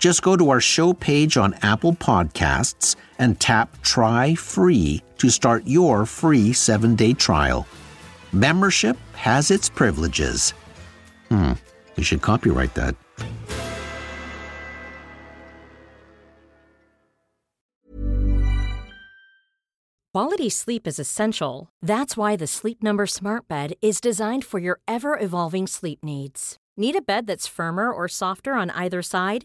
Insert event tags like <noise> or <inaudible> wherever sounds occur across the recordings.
Just go to our show page on Apple Podcasts and tap Try Free to start your free seven day trial. Membership has its privileges. Hmm, you should copyright that. Quality sleep is essential. That's why the Sleep Number Smart Bed is designed for your ever evolving sleep needs. Need a bed that's firmer or softer on either side?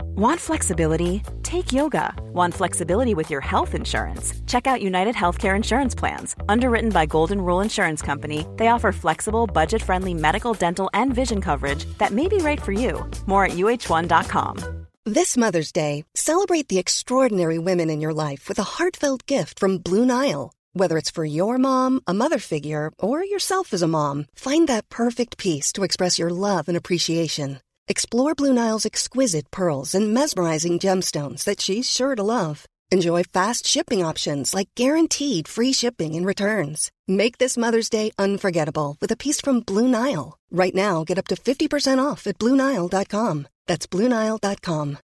Want flexibility? Take yoga. Want flexibility with your health insurance? Check out United Healthcare Insurance Plans. Underwritten by Golden Rule Insurance Company, they offer flexible, budget friendly medical, dental, and vision coverage that may be right for you. More at uh1.com. This Mother's Day, celebrate the extraordinary women in your life with a heartfelt gift from Blue Nile. Whether it's for your mom, a mother figure, or yourself as a mom, find that perfect piece to express your love and appreciation. Explore Blue Nile's exquisite pearls and mesmerizing gemstones that she's sure to love. Enjoy fast shipping options like guaranteed free shipping and returns. Make this Mother's Day unforgettable with a piece from Blue Nile. Right now, get up to 50% off at BlueNile.com. That's BlueNile.com.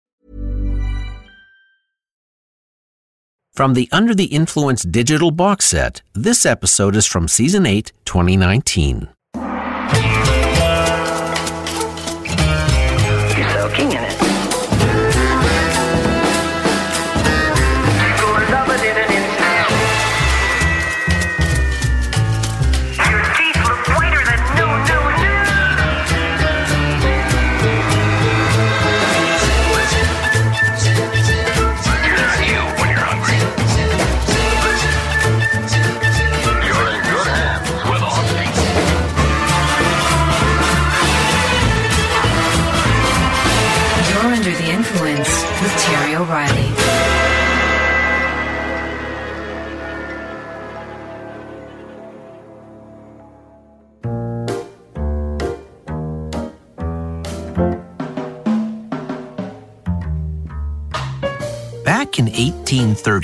From the Under the Influence digital box set, this episode is from Season 8, 2019. Soaking in it.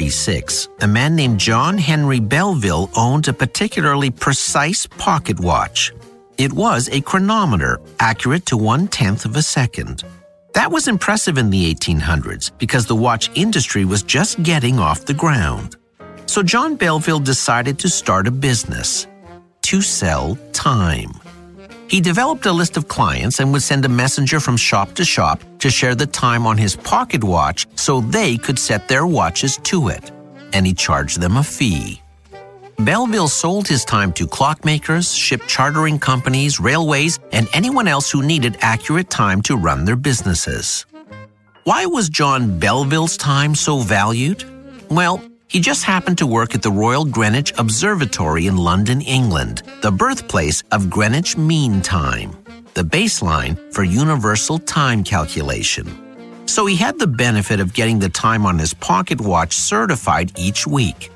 1836, a man named John Henry Belville owned a particularly precise pocket watch. It was a chronometer, accurate to one tenth of a second. That was impressive in the 1800s because the watch industry was just getting off the ground. So John Belville decided to start a business to sell time. He developed a list of clients and would send a messenger from shop to shop to share the time on his pocket watch so they could set their watches to it. And he charged them a fee. Belville sold his time to clockmakers, ship chartering companies, railways, and anyone else who needed accurate time to run their businesses. Why was John Belville's time so valued? Well, he just happened to work at the Royal Greenwich Observatory in London, England, the birthplace of Greenwich Mean Time, the baseline for universal time calculation. So he had the benefit of getting the time on his pocket watch certified each week.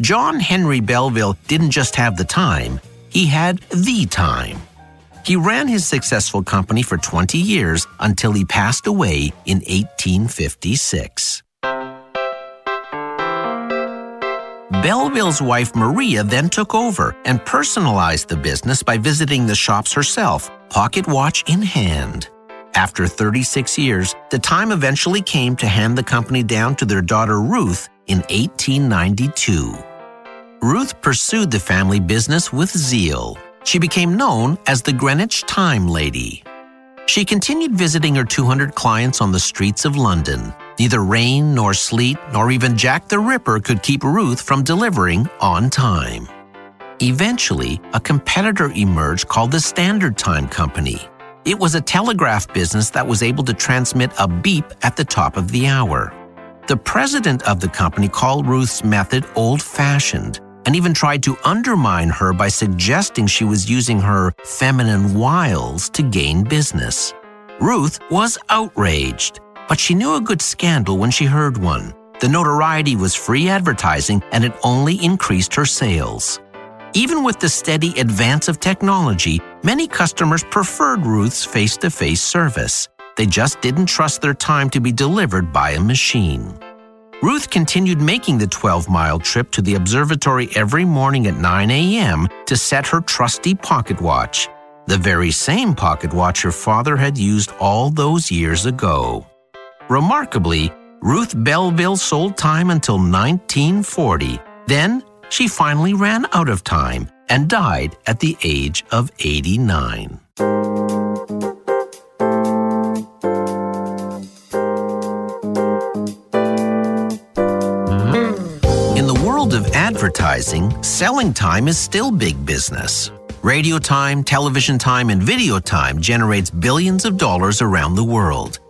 John Henry Belville didn't just have the time, he had the time. He ran his successful company for 20 years until he passed away in 1856. Belville's wife Maria then took over and personalized the business by visiting the shops herself, pocket watch in hand. After 36 years, the time eventually came to hand the company down to their daughter Ruth in 1892. Ruth pursued the family business with zeal. She became known as the Greenwich Time Lady. She continued visiting her 200 clients on the streets of London. Neither rain nor sleet nor even Jack the Ripper could keep Ruth from delivering on time. Eventually, a competitor emerged called the Standard Time Company. It was a telegraph business that was able to transmit a beep at the top of the hour. The president of the company called Ruth's method old fashioned and even tried to undermine her by suggesting she was using her feminine wiles to gain business. Ruth was outraged, but she knew a good scandal when she heard one. The notoriety was free advertising and it only increased her sales. Even with the steady advance of technology, many customers preferred Ruth's face to face service. They just didn't trust their time to be delivered by a machine. Ruth continued making the 12 mile trip to the observatory every morning at 9 a.m. to set her trusty pocket watch, the very same pocket watch her father had used all those years ago. Remarkably, Ruth Belville sold time until 1940. Then she finally ran out of time and died at the age of 89. In the world of advertising, selling time is still big business. Radio time, television time, and video time generates billions of dollars around the world.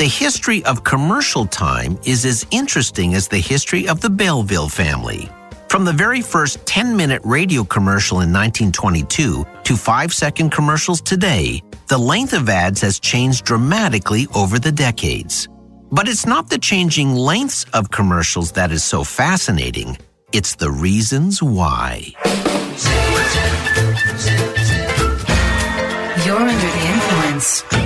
The history of commercial time is as interesting as the history of the Belville family. From the very first 10 minute radio commercial in 1922 to 5 second commercials today, the length of ads has changed dramatically over the decades. But it's not the changing lengths of commercials that is so fascinating, it's the reasons why. You're under the influence.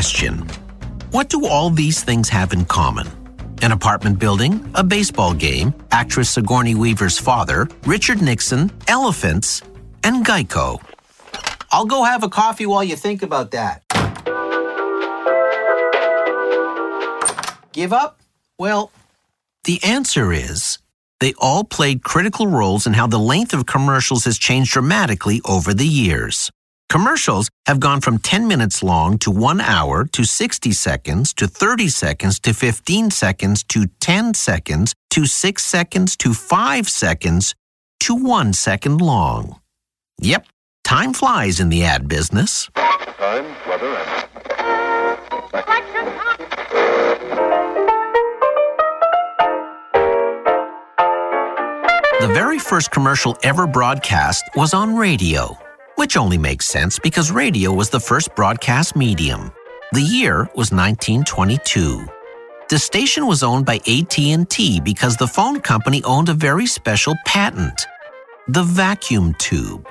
Question What do all these things have in common? An apartment building, a baseball game, actress Sigourney Weaver's father, Richard Nixon, elephants, and Geico. I'll go have a coffee while you think about that. Give up? Well, the answer is they all played critical roles in how the length of commercials has changed dramatically over the years. Commercials have gone from 10 minutes long to 1 hour to 60 seconds to 30 seconds to 15 seconds to 10 seconds to 6 seconds to 5 seconds to 1 second long. Yep, time flies in the ad business. Time, weather, and The very first commercial ever broadcast was on radio, which only makes sense because radio was the first broadcast medium. The year was 1922. The station was owned by AT&T because the phone company owned a very special patent, the vacuum tube.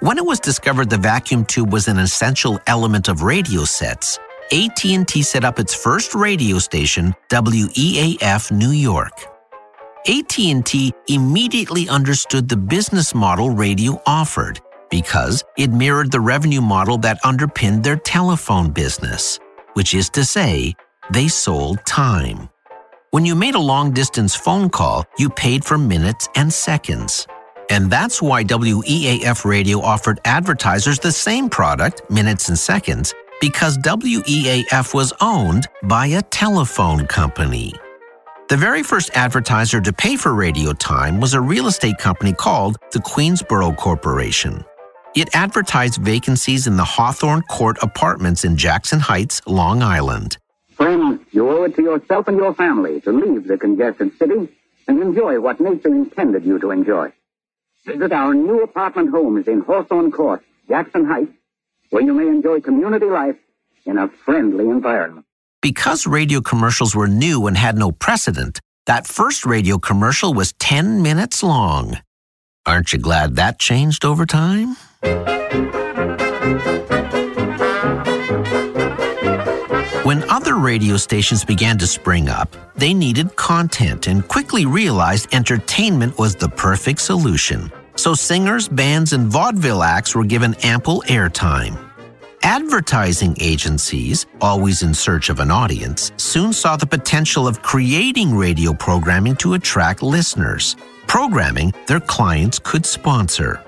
When it was discovered the vacuum tube was an essential element of radio sets, AT&T set up its first radio station, WEAF New York. AT&T immediately understood the business model radio offered because it mirrored the revenue model that underpinned their telephone business, which is to say, they sold time. When you made a long distance phone call, you paid for minutes and seconds. And that's why WEAF radio offered advertisers the same product, minutes and seconds, because WEAF was owned by a telephone company. The very first advertiser to pay for radio time was a real estate company called the Queensboro Corporation. It advertised vacancies in the Hawthorne Court apartments in Jackson Heights, Long Island. Friends, you owe it to yourself and your family to leave the congested city and enjoy what nature intended you to enjoy. Visit our new apartment homes in Hawthorne Court, Jackson Heights, where you may enjoy community life in a friendly environment. Because radio commercials were new and had no precedent, that first radio commercial was 10 minutes long. Aren't you glad that changed over time? When other radio stations began to spring up, they needed content and quickly realized entertainment was the perfect solution. So singers, bands, and vaudeville acts were given ample airtime. Advertising agencies, always in search of an audience, soon saw the potential of creating radio programming to attract listeners, programming their clients could sponsor.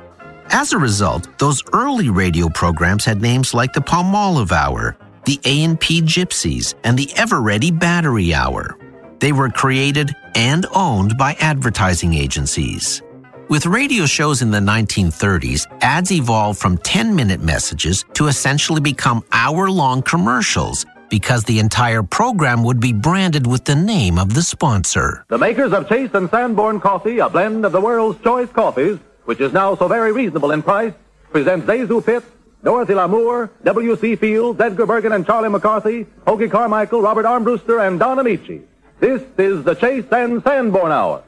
As a result, those early radio programs had names like the Palmolive Hour, the A&P Gypsies, and the Ever-Ready Battery Hour. They were created and owned by advertising agencies. With radio shows in the 1930s, ads evolved from 10 minute messages to essentially become hour long commercials because the entire program would be branded with the name of the sponsor. The makers of Chase and Sanborn Coffee, a blend of the world's choice coffees, which is now so very reasonable in price, present ZaSu Pitts, Dorothy Lamour, W.C. Fields, Edgar Bergen and Charlie McCarthy, Hoagy Carmichael, Robert Armbruster, and Don Ameche. This is the Chase and Sanborn Hour.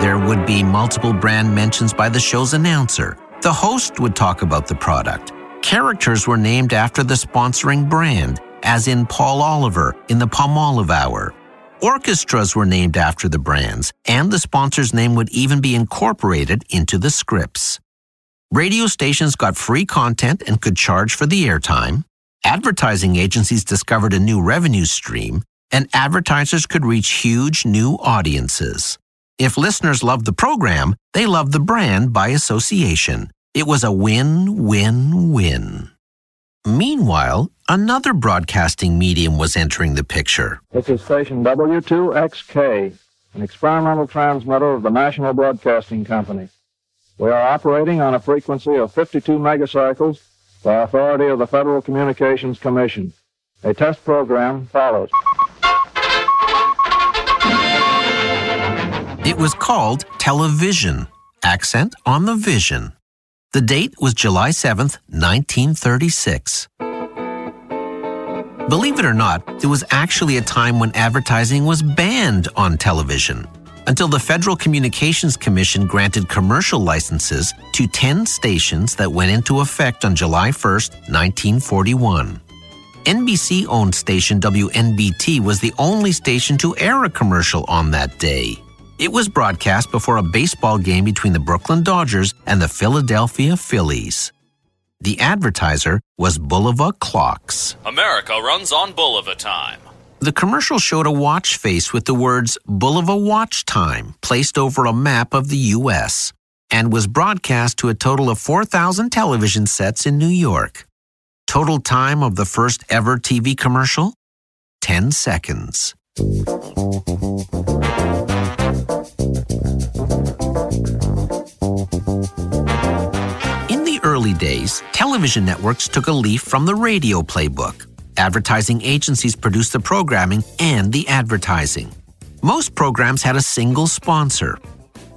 There would be multiple brand mentions by the show's announcer. The host would talk about the product. Characters were named after the sponsoring brand, as in Paul Oliver in the Palmolive Hour. Orchestras were named after the brands, and the sponsor's name would even be incorporated into the scripts. Radio stations got free content and could charge for the airtime. Advertising agencies discovered a new revenue stream, and advertisers could reach huge new audiences. If listeners loved the program, they loved the brand by association. It was a win win win. Meanwhile, another broadcasting medium was entering the picture. This is station W2XK, an experimental transmitter of the National Broadcasting Company. We are operating on a frequency of 52 megacycles by authority of the Federal Communications Commission. A test program follows. It was called television, accent on the vision. The date was July 7th, 1936. Believe it or not, there was actually a time when advertising was banned on television until the Federal Communications Commission granted commercial licenses to 10 stations that went into effect on July 1st, 1941. NBC owned station WNBT was the only station to air a commercial on that day. It was broadcast before a baseball game between the Brooklyn Dodgers and the Philadelphia Phillies. The advertiser was Bulova Clocks. America runs on Bulova time. The commercial showed a watch face with the words Bulova Watch Time placed over a map of the U.S. and was broadcast to a total of 4,000 television sets in New York. Total time of the first ever TV commercial? 10 seconds. Early days, television networks took a leaf from the radio playbook. Advertising agencies produced the programming and the advertising. Most programs had a single sponsor.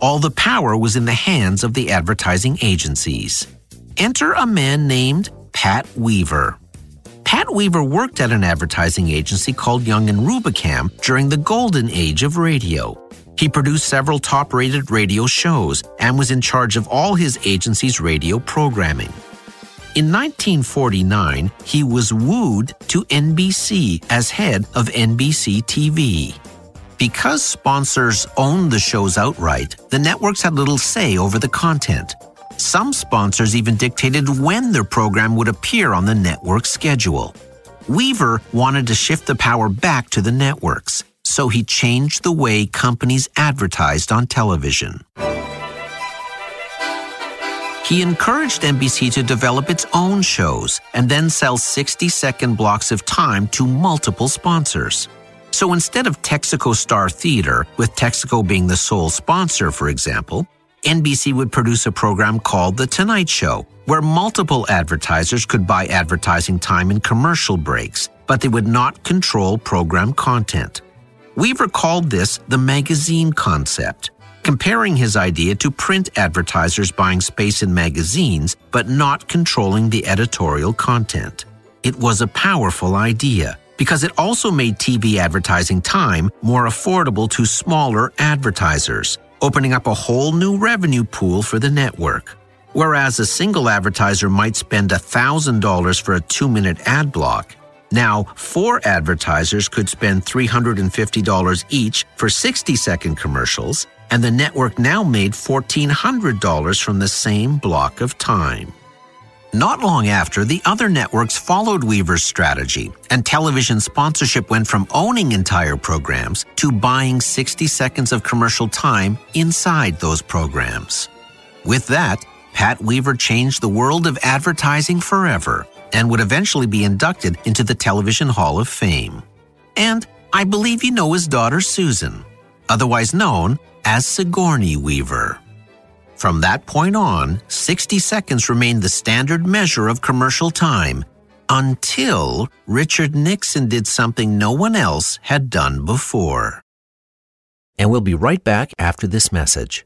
All the power was in the hands of the advertising agencies. Enter a man named Pat Weaver. Pat Weaver worked at an advertising agency called Young and Rubicam during the golden age of radio. He produced several top rated radio shows and was in charge of all his agency's radio programming. In 1949, he was wooed to NBC as head of NBC TV. Because sponsors owned the shows outright, the networks had little say over the content. Some sponsors even dictated when their program would appear on the network schedule. Weaver wanted to shift the power back to the networks, so he changed the way companies advertised on television. He encouraged NBC to develop its own shows and then sell 60 second blocks of time to multiple sponsors. So instead of Texaco Star Theater, with Texaco being the sole sponsor, for example, NBC would produce a program called The Tonight Show, where multiple advertisers could buy advertising time in commercial breaks, but they would not control program content. Weaver called this the magazine concept, comparing his idea to print advertisers buying space in magazines but not controlling the editorial content. It was a powerful idea because it also made TV advertising time more affordable to smaller advertisers, opening up a whole new revenue pool for the network. Whereas a single advertiser might spend $1,000 for a two minute ad block, now four advertisers could spend $350 each for 60 second commercials, and the network now made $1,400 from the same block of time. Not long after, the other networks followed Weaver's strategy, and television sponsorship went from owning entire programs to buying 60 seconds of commercial time inside those programs. With that, Pat Weaver changed the world of advertising forever and would eventually be inducted into the Television Hall of Fame. And I believe you know his daughter Susan, otherwise known as Sigourney Weaver. From that point on, 60 seconds remained the standard measure of commercial time until Richard Nixon did something no one else had done before. And we'll be right back after this message.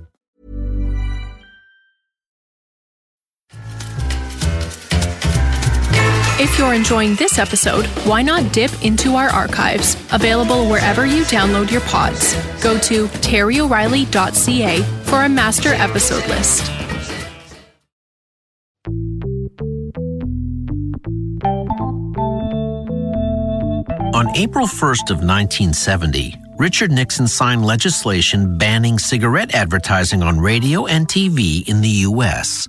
If you're enjoying this episode, why not dip into our archives, available wherever you download your pods. Go to terryoreilly.ca for a master episode list. On April 1st of 1970, Richard Nixon signed legislation banning cigarette advertising on radio and TV in the U.S.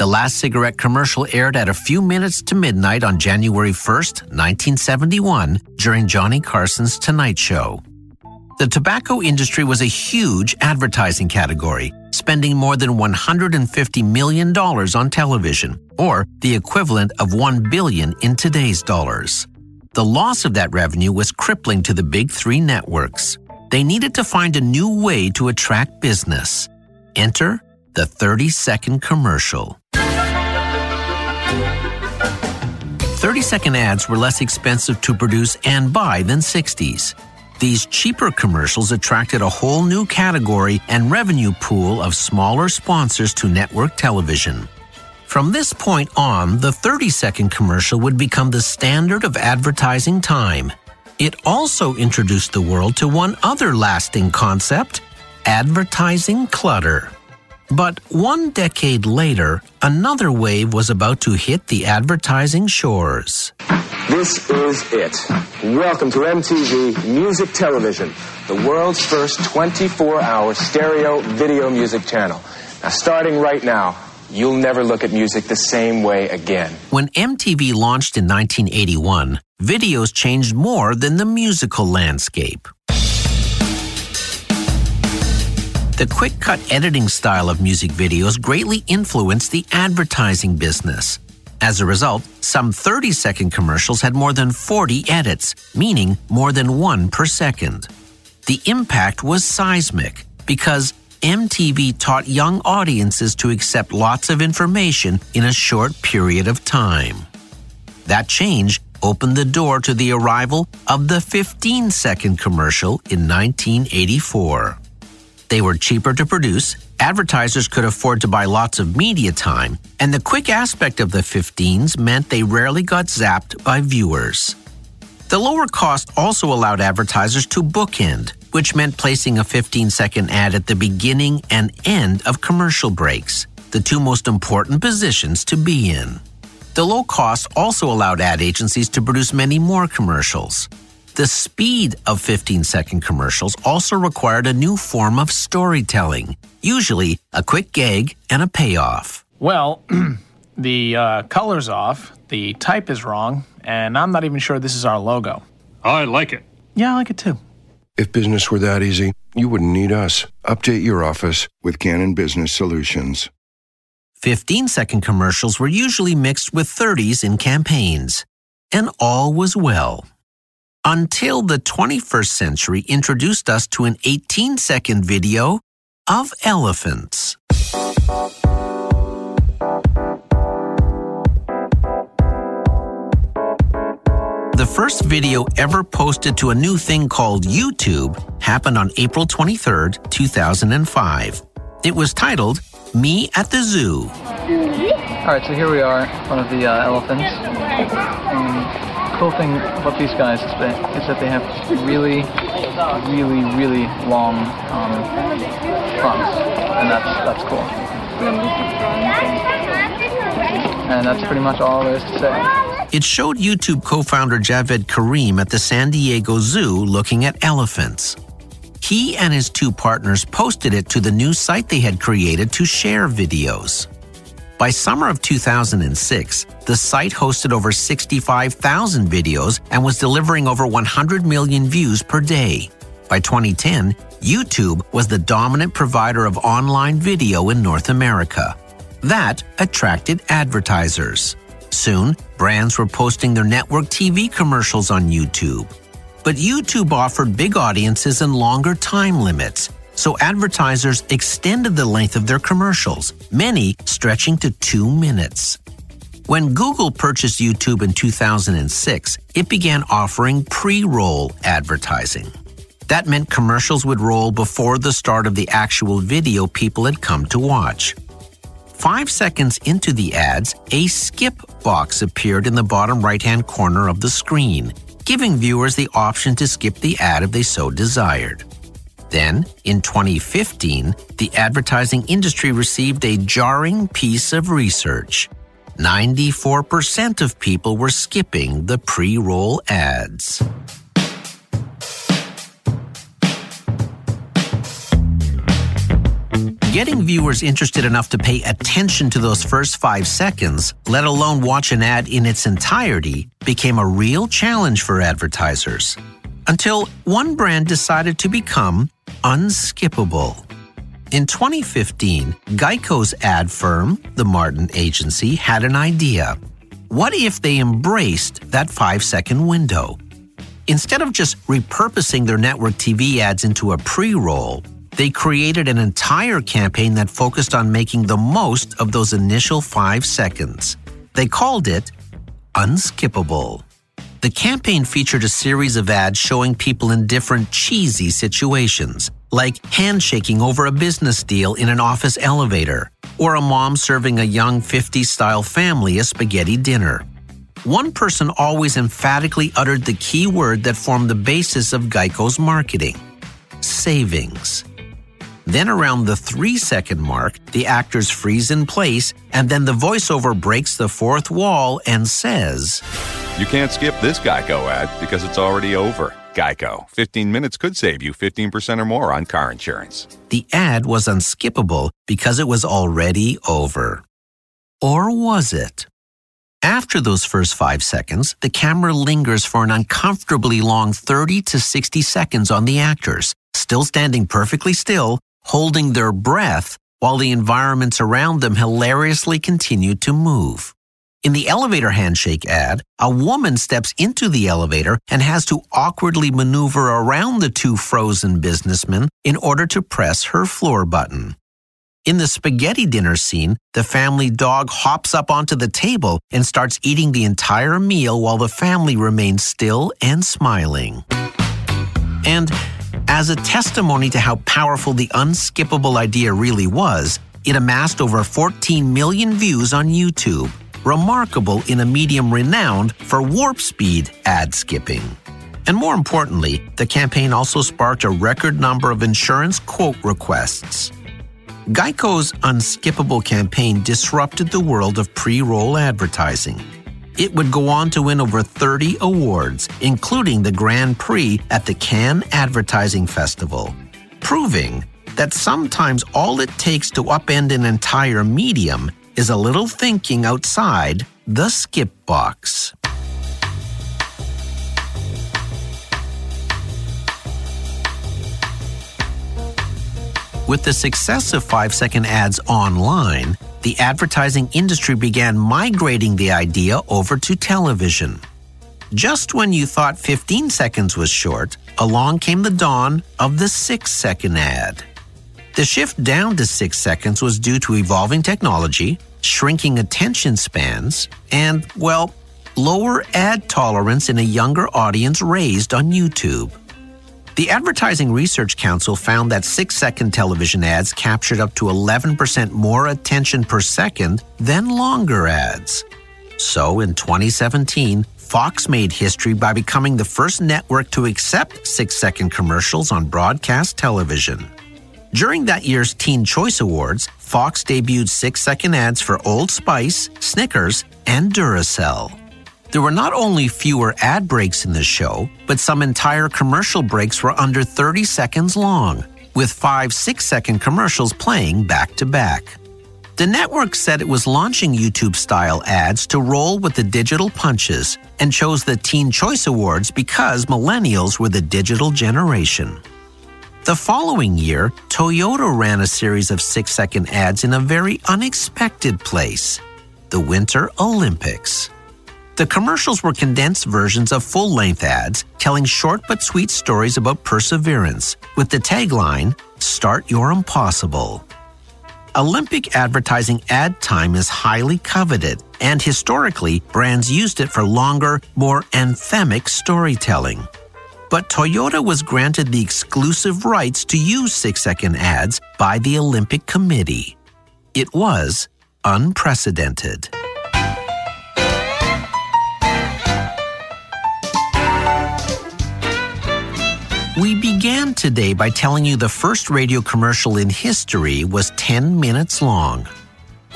The last cigarette commercial aired at a few minutes to midnight on January 1st, 1971, during Johnny Carson's Tonight Show. The tobacco industry was a huge advertising category, spending more than $150 million on television, or the equivalent of 1 billion in today's dollars. The loss of that revenue was crippling to the big three networks. They needed to find a new way to attract business. Enter the 30 second commercial. 30 second ads were less expensive to produce and buy than 60s. These cheaper commercials attracted a whole new category and revenue pool of smaller sponsors to network television. From this point on, the 30 second commercial would become the standard of advertising time. It also introduced the world to one other lasting concept advertising clutter. But one decade later, another wave was about to hit the advertising shores. This is it. Welcome to MTV Music Television, the world's first 24 hour stereo video music channel. Now, starting right now, you'll never look at music the same way again. When MTV launched in 1981, videos changed more than the musical landscape. The quick cut editing style of music videos greatly influenced the advertising business. As a result, some 30 second commercials had more than 40 edits, meaning more than one per second. The impact was seismic because MTV taught young audiences to accept lots of information in a short period of time. That change opened the door to the arrival of the 15 second commercial in 1984. They were cheaper to produce, advertisers could afford to buy lots of media time, and the quick aspect of the 15s meant they rarely got zapped by viewers. The lower cost also allowed advertisers to bookend, which meant placing a 15 second ad at the beginning and end of commercial breaks, the two most important positions to be in. The low cost also allowed ad agencies to produce many more commercials. The speed of 15 second commercials also required a new form of storytelling, usually a quick gag and a payoff. Well, <clears throat> the uh, color's off, the type is wrong, and I'm not even sure this is our logo. I like it. Yeah, I like it too. If business were that easy, you wouldn't need us. Update your office with Canon Business Solutions. 15 second commercials were usually mixed with 30s in campaigns, and all was well. Until the 21st century introduced us to an 18 second video of elephants. The first video ever posted to a new thing called YouTube happened on April 23, 2005. It was titled Me at the Zoo. All right, so here we are, one of the uh, elephants. Um, cool thing about these guys is that, is that they have really, really, really long um, fronts, and that's that's cool. And that's pretty much all there is to say. It showed YouTube co founder Jawed Karim at the San Diego Zoo looking at elephants. He and his two partners posted it to the new site they had created to share videos. By summer of 2006, the site hosted over 65,000 videos and was delivering over 100 million views per day. By 2010, YouTube was the dominant provider of online video in North America. That attracted advertisers. Soon, brands were posting their network TV commercials on YouTube. But YouTube offered big audiences and longer time limits, so advertisers extended the length of their commercials, many stretching to two minutes. When Google purchased YouTube in 2006, it began offering pre roll advertising. That meant commercials would roll before the start of the actual video people had come to watch. Five seconds into the ads, a skip box appeared in the bottom right hand corner of the screen, giving viewers the option to skip the ad if they so desired. Then, in 2015, the advertising industry received a jarring piece of research. 94% of people were skipping the pre roll ads. Getting viewers interested enough to pay attention to those first five seconds, let alone watch an ad in its entirety, became a real challenge for advertisers. Until one brand decided to become unskippable. In 2015, Geico's ad firm, the Martin Agency, had an idea. What if they embraced that five second window? Instead of just repurposing their network TV ads into a pre roll, they created an entire campaign that focused on making the most of those initial five seconds. They called it Unskippable. The campaign featured a series of ads showing people in different cheesy situations, like handshaking over a business deal in an office elevator, or a mom serving a young 50s style family a spaghetti dinner. One person always emphatically uttered the key word that formed the basis of Geico's marketing savings. Then, around the three second mark, the actors freeze in place, and then the voiceover breaks the fourth wall and says, You can't skip this Geico ad because it's already over. Geico, 15 minutes could save you 15% or more on car insurance. The ad was unskippable because it was already over. Or was it? After those first five seconds, the camera lingers for an uncomfortably long 30 to 60 seconds on the actors, still standing perfectly still, holding their breath while the environments around them hilariously continue to move. In the elevator handshake ad, a woman steps into the elevator and has to awkwardly maneuver around the two frozen businessmen in order to press her floor button. In the spaghetti dinner scene, the family dog hops up onto the table and starts eating the entire meal while the family remains still and smiling. And as a testimony to how powerful the unskippable idea really was, it amassed over 14 million views on YouTube, remarkable in a medium renowned for warp speed ad skipping. And more importantly, the campaign also sparked a record number of insurance quote requests. Geico's unskippable campaign disrupted the world of pre roll advertising. It would go on to win over 30 awards, including the Grand Prix at the Cannes Advertising Festival, proving that sometimes all it takes to upend an entire medium is a little thinking outside the skip box. With the success of five second ads online, the advertising industry began migrating the idea over to television. Just when you thought 15 seconds was short, along came the dawn of the six second ad. The shift down to six seconds was due to evolving technology, shrinking attention spans, and, well, lower ad tolerance in a younger audience raised on YouTube. The Advertising Research Council found that six second television ads captured up to 11% more attention per second than longer ads. So in 2017, Fox made history by becoming the first network to accept six second commercials on broadcast television. During that year's Teen Choice Awards, Fox debuted six second ads for Old Spice, Snickers, and Duracell. There were not only fewer ad breaks in the show, but some entire commercial breaks were under 30 seconds long, with five six second commercials playing back to back. The network said it was launching YouTube style ads to roll with the digital punches and chose the Teen Choice Awards because millennials were the digital generation. The following year, Toyota ran a series of six second ads in a very unexpected place the Winter Olympics. The commercials were condensed versions of full length ads telling short but sweet stories about perseverance with the tagline Start Your Impossible. Olympic advertising ad time is highly coveted, and historically, brands used it for longer, more anthemic storytelling. But Toyota was granted the exclusive rights to use six second ads by the Olympic Committee. It was unprecedented. We began today by telling you the first radio commercial in history was 10 minutes long.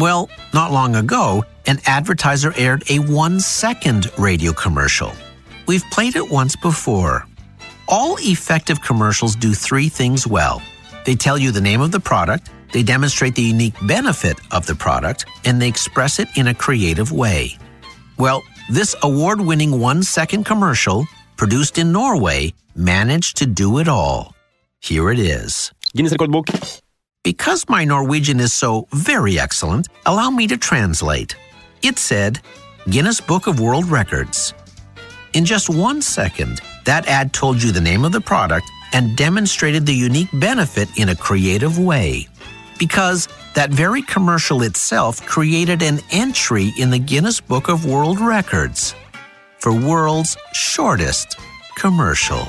Well, not long ago, an advertiser aired a one second radio commercial. We've played it once before. All effective commercials do three things well they tell you the name of the product, they demonstrate the unique benefit of the product, and they express it in a creative way. Well, this award winning one second commercial, produced in Norway, managed to do it all. Here it is. Guinness Record Book. Because my Norwegian is so very excellent, allow me to translate. It said Guinness Book of World Records. In just one second, that ad told you the name of the product and demonstrated the unique benefit in a creative way. Because that very commercial itself created an entry in the Guinness Book of World Records for world's shortest commercial.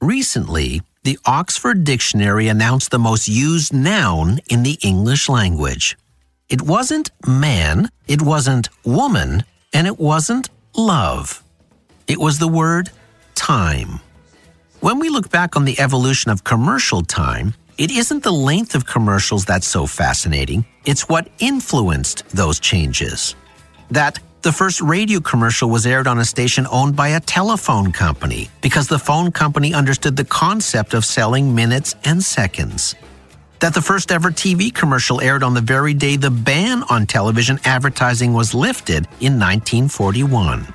Recently, the Oxford Dictionary announced the most used noun in the English language. It wasn't man, it wasn't woman, and it wasn't love. It was the word time. When we look back on the evolution of commercial time, it isn't the length of commercials that's so fascinating, it's what influenced those changes. That the first radio commercial was aired on a station owned by a telephone company because the phone company understood the concept of selling minutes and seconds. That the first ever TV commercial aired on the very day the ban on television advertising was lifted in 1941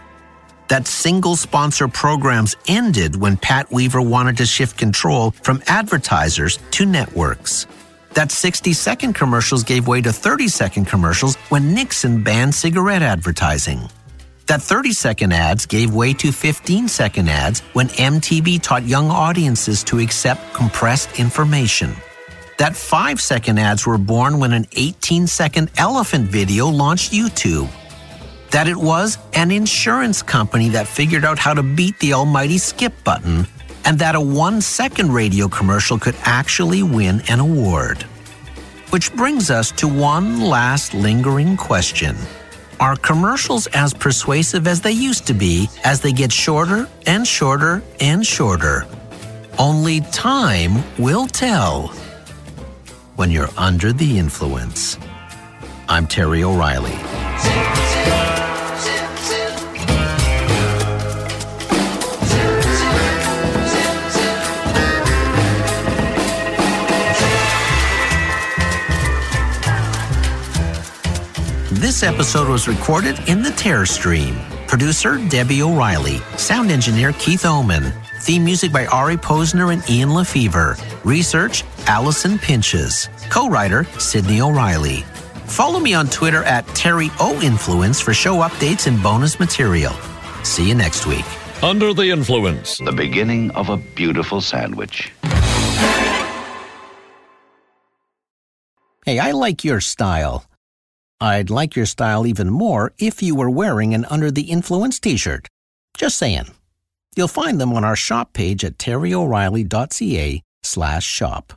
that single sponsor programs ended when Pat Weaver wanted to shift control from advertisers to networks. That 60 second commercials gave way to 30 second commercials when Nixon banned cigarette advertising. That 30 second ads gave way to 15 second ads when MTV taught young audiences to accept compressed information. That 5 second ads were born when an 18 second elephant video launched YouTube. That it was an insurance company that figured out how to beat the almighty skip button, and that a one second radio commercial could actually win an award. Which brings us to one last lingering question. Are commercials as persuasive as they used to be as they get shorter and shorter and shorter? Only time will tell when you're under the influence. I'm Terry O'Reilly. This episode was recorded in the Terror Stream. Producer Debbie O'Reilly. Sound engineer Keith Oman. Theme music by Ari Posner and Ian LeFeuvre. Research Allison Pinches. Co writer Sydney O'Reilly. Follow me on Twitter at Terry O Influence for show updates and bonus material. See you next week. Under the Influence. The beginning of a beautiful sandwich. Hey, I like your style. I'd like your style even more if you were wearing an Under the Influence t shirt. Just saying. You'll find them on our shop page at terryoreilly.ca slash shop.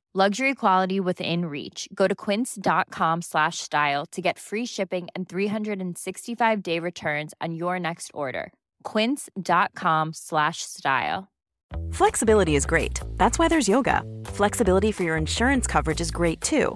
Luxury quality within reach. Go to quince.com slash style to get free shipping and 365 day returns on your next order. Quince.com slash style. Flexibility is great. That's why there's yoga. Flexibility for your insurance coverage is great too.